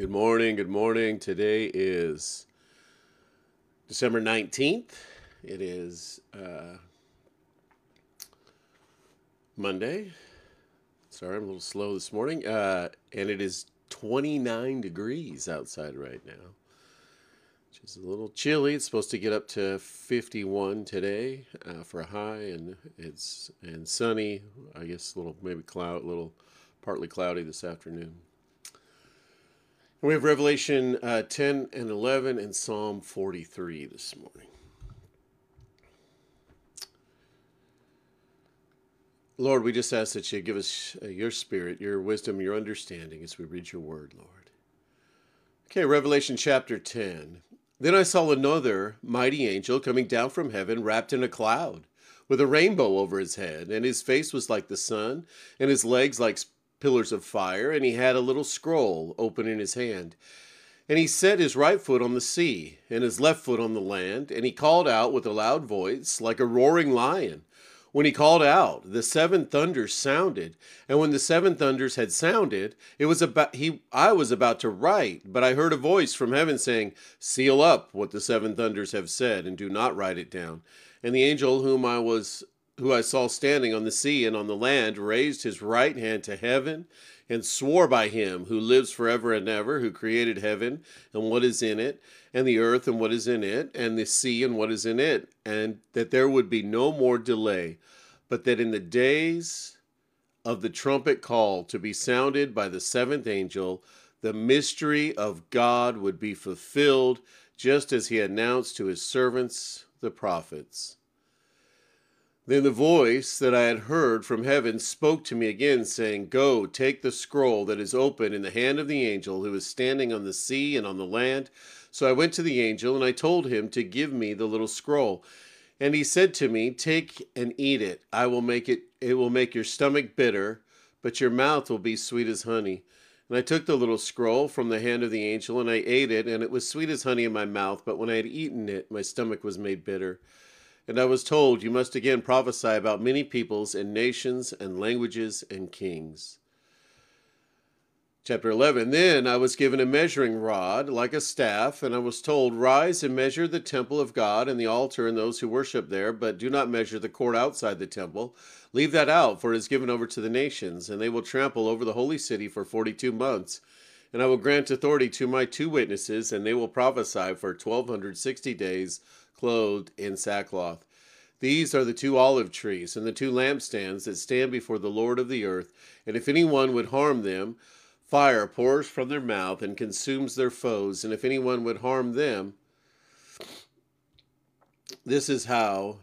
Good morning. Good morning. Today is December 19th. It is uh, Monday. Sorry, I'm a little slow this morning. Uh, and it is 29 degrees outside right now, which is a little chilly. It's supposed to get up to 51 today uh, for a high, and it's and sunny. I guess a little maybe cloud, a little partly cloudy this afternoon. We have Revelation uh, 10 and 11 and Psalm 43 this morning. Lord, we just ask that you give us uh, your spirit, your wisdom, your understanding as we read your word, Lord. Okay, Revelation chapter 10. Then I saw another mighty angel coming down from heaven, wrapped in a cloud, with a rainbow over his head, and his face was like the sun, and his legs like pillars of fire, and he had a little scroll open in his hand. And he set his right foot on the sea, and his left foot on the land, and he called out with a loud voice, like a roaring lion. When he called out, the seven thunders sounded, and when the seven thunders had sounded, it was about he I was about to write, but I heard a voice from heaven saying, Seal up what the seven thunders have said, and do not write it down. And the angel whom I was who I saw standing on the sea and on the land, raised his right hand to heaven and swore by him who lives forever and ever, who created heaven and what is in it, and the earth and what is in it, and the sea and what is in it, and that there would be no more delay, but that in the days of the trumpet call to be sounded by the seventh angel, the mystery of God would be fulfilled, just as he announced to his servants, the prophets. Then the voice that I had heard from heaven spoke to me again, saying, Go, take the scroll that is open in the hand of the angel who is standing on the sea and on the land. So I went to the angel, and I told him to give me the little scroll. And he said to me, Take and eat it. I will make it, it will make your stomach bitter, but your mouth will be sweet as honey. And I took the little scroll from the hand of the angel, and I ate it, and it was sweet as honey in my mouth. But when I had eaten it, my stomach was made bitter. And I was told, You must again prophesy about many peoples and nations and languages and kings. Chapter 11 Then I was given a measuring rod like a staff, and I was told, Rise and measure the temple of God and the altar and those who worship there, but do not measure the court outside the temple. Leave that out, for it is given over to the nations, and they will trample over the holy city for forty two months. And I will grant authority to my two witnesses, and they will prophesy for twelve hundred sixty days clothed in sackcloth. These are the two olive trees and the two lampstands that stand before the Lord of the earth. And if anyone would harm them, fire pours from their mouth and consumes their foes. And if anyone would harm them, this is how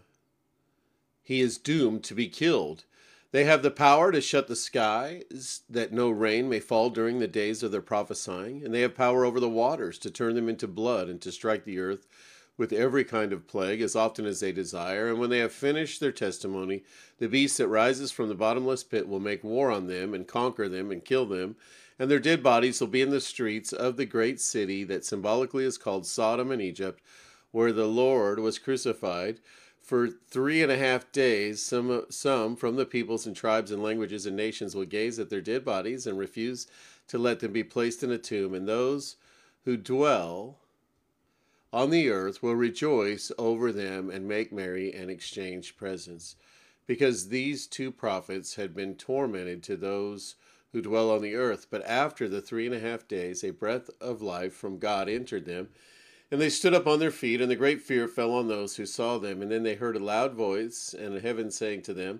he is doomed to be killed. They have the power to shut the skies that no rain may fall during the days of their prophesying, and they have power over the waters to turn them into blood and to strike the earth with every kind of plague as often as they desire. And when they have finished their testimony, the beast that rises from the bottomless pit will make war on them and conquer them and kill them. And their dead bodies will be in the streets of the great city that symbolically is called Sodom and Egypt, where the Lord was crucified. For three and a half days, some, some from the peoples and tribes and languages and nations will gaze at their dead bodies and refuse to let them be placed in a tomb. And those who dwell on the earth will rejoice over them and make merry and exchange presents, because these two prophets had been tormented to those who dwell on the earth. But after the three and a half days, a breath of life from God entered them, and they stood up on their feet, and the great fear fell on those who saw them. And then they heard a loud voice and heaven saying to them,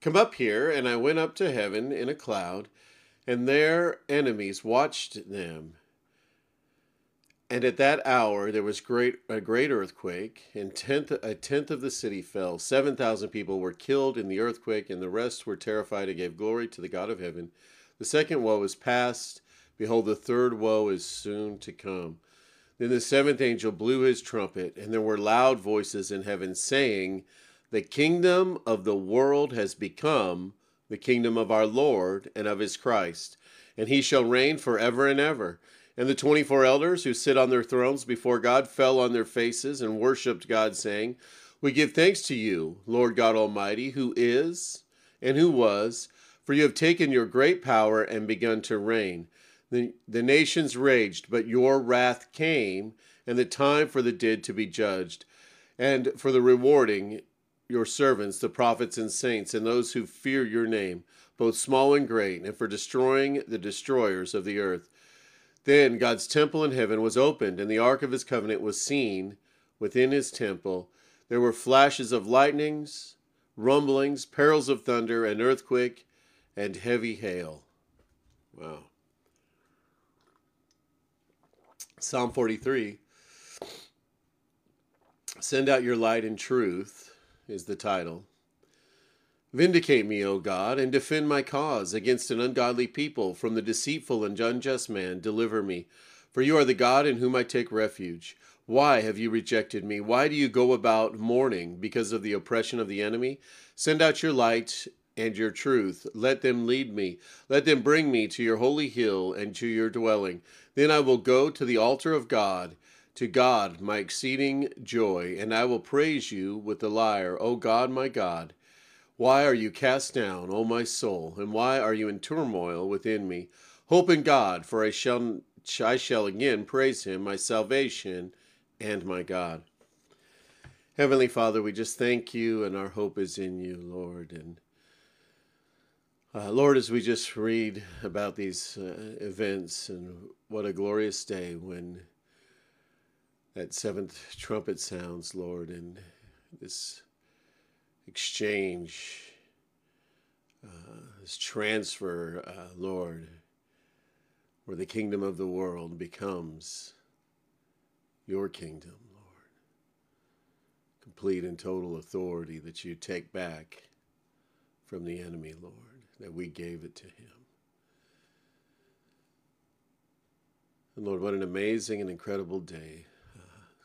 Come up here. And I went up to heaven in a cloud, and their enemies watched them. And at that hour there was great a great earthquake, and tenth, a tenth of the city fell. Seven thousand people were killed in the earthquake, and the rest were terrified and gave glory to the God of heaven. The second woe is past. Behold, the third woe is soon to come. Then the seventh angel blew his trumpet, and there were loud voices in heaven saying, The kingdom of the world has become the kingdom of our Lord and of his Christ, and he shall reign forever and ever. And the 24 elders who sit on their thrones before God fell on their faces and worshiped God, saying, We give thanks to you, Lord God Almighty, who is and who was, for you have taken your great power and begun to reign. The, the nations raged, but your wrath came, and the time for the dead to be judged, and for the rewarding your servants, the prophets and saints, and those who fear your name, both small and great, and for destroying the destroyers of the earth. Then God's temple in heaven was opened, and the ark of his covenant was seen within his temple. There were flashes of lightnings, rumblings, perils of thunder, and earthquake, and heavy hail. Wow. Psalm 43 Send out your light and truth is the title. Vindicate me, O God, and defend my cause against an ungodly people. From the deceitful and unjust man, deliver me. For you are the God in whom I take refuge. Why have you rejected me? Why do you go about mourning because of the oppression of the enemy? Send out your light and your truth. Let them lead me. Let them bring me to your holy hill and to your dwelling. Then I will go to the altar of God, to God my exceeding joy, and I will praise you with the lyre, O God my God. Why are you cast down, O my soul, and why are you in turmoil within me? Hope in God, for I shall I shall again praise him, my salvation and my God. Heavenly Father, we just thank you, and our hope is in you, Lord. And uh, Lord, as we just read about these uh, events, and what a glorious day when that seventh trumpet sounds, Lord, and this exchange, uh, this transfer, uh, Lord, where the kingdom of the world becomes your kingdom, Lord. Complete and total authority that you take back from the enemy, Lord, that we gave it to him. And Lord, what an amazing and incredible day. Uh,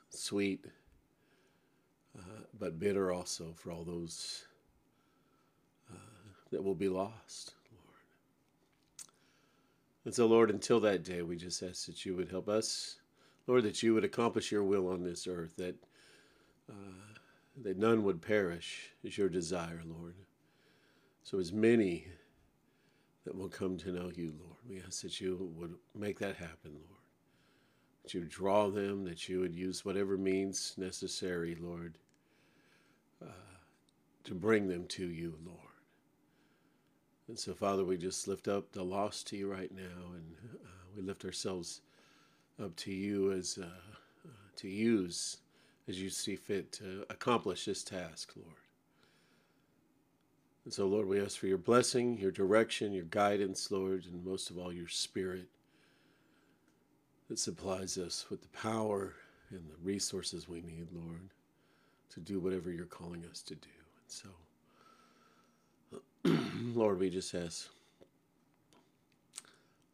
sweet but bitter also for all those uh, that will be lost, Lord. And so, Lord, until that day, we just ask that you would help us, Lord, that you would accomplish your will on this earth, that uh, that none would perish is your desire, Lord. So, as many that will come to know you, Lord, we ask that you would make that happen, Lord. That you would draw them, that you would use whatever means necessary, Lord to bring them to you, Lord. And so, Father, we just lift up the lost to you right now, and uh, we lift ourselves up to you as uh, to use as you see fit to accomplish this task, Lord. And so, Lord, we ask for your blessing, your direction, your guidance, Lord, and most of all, your spirit that supplies us with the power and the resources we need, Lord, to do whatever you're calling us to do. And so, Lord, we just ask,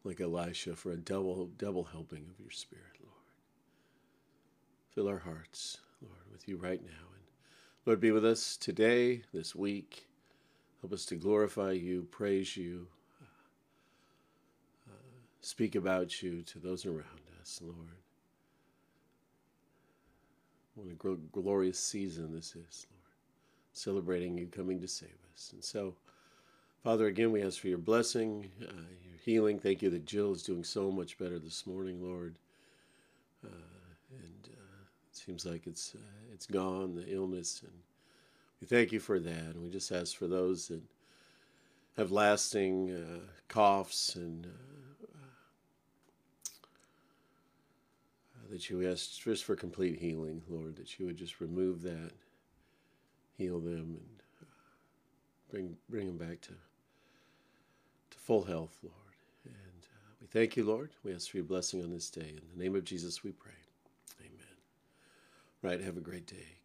like Elisha, for a double, double helping of your Spirit, Lord. Fill our hearts, Lord, with you right now. And Lord, be with us today, this week. Help us to glorify you, praise you, uh, speak about you to those around us, Lord. What a glorious season this is, Lord celebrating you coming to save us. And so, Father, again, we ask for your blessing, uh, your healing. Thank you that Jill is doing so much better this morning, Lord. Uh, and uh, it seems like it's uh, it's gone, the illness, and we thank you for that. And we just ask for those that have lasting uh, coughs and that you ask just for complete healing, Lord, that you would just remove that heal them and bring bring them back to to full health, Lord. And uh, we thank you, Lord. We ask for your blessing on this day. In the name of Jesus, we pray. Amen. Right. Have a great day.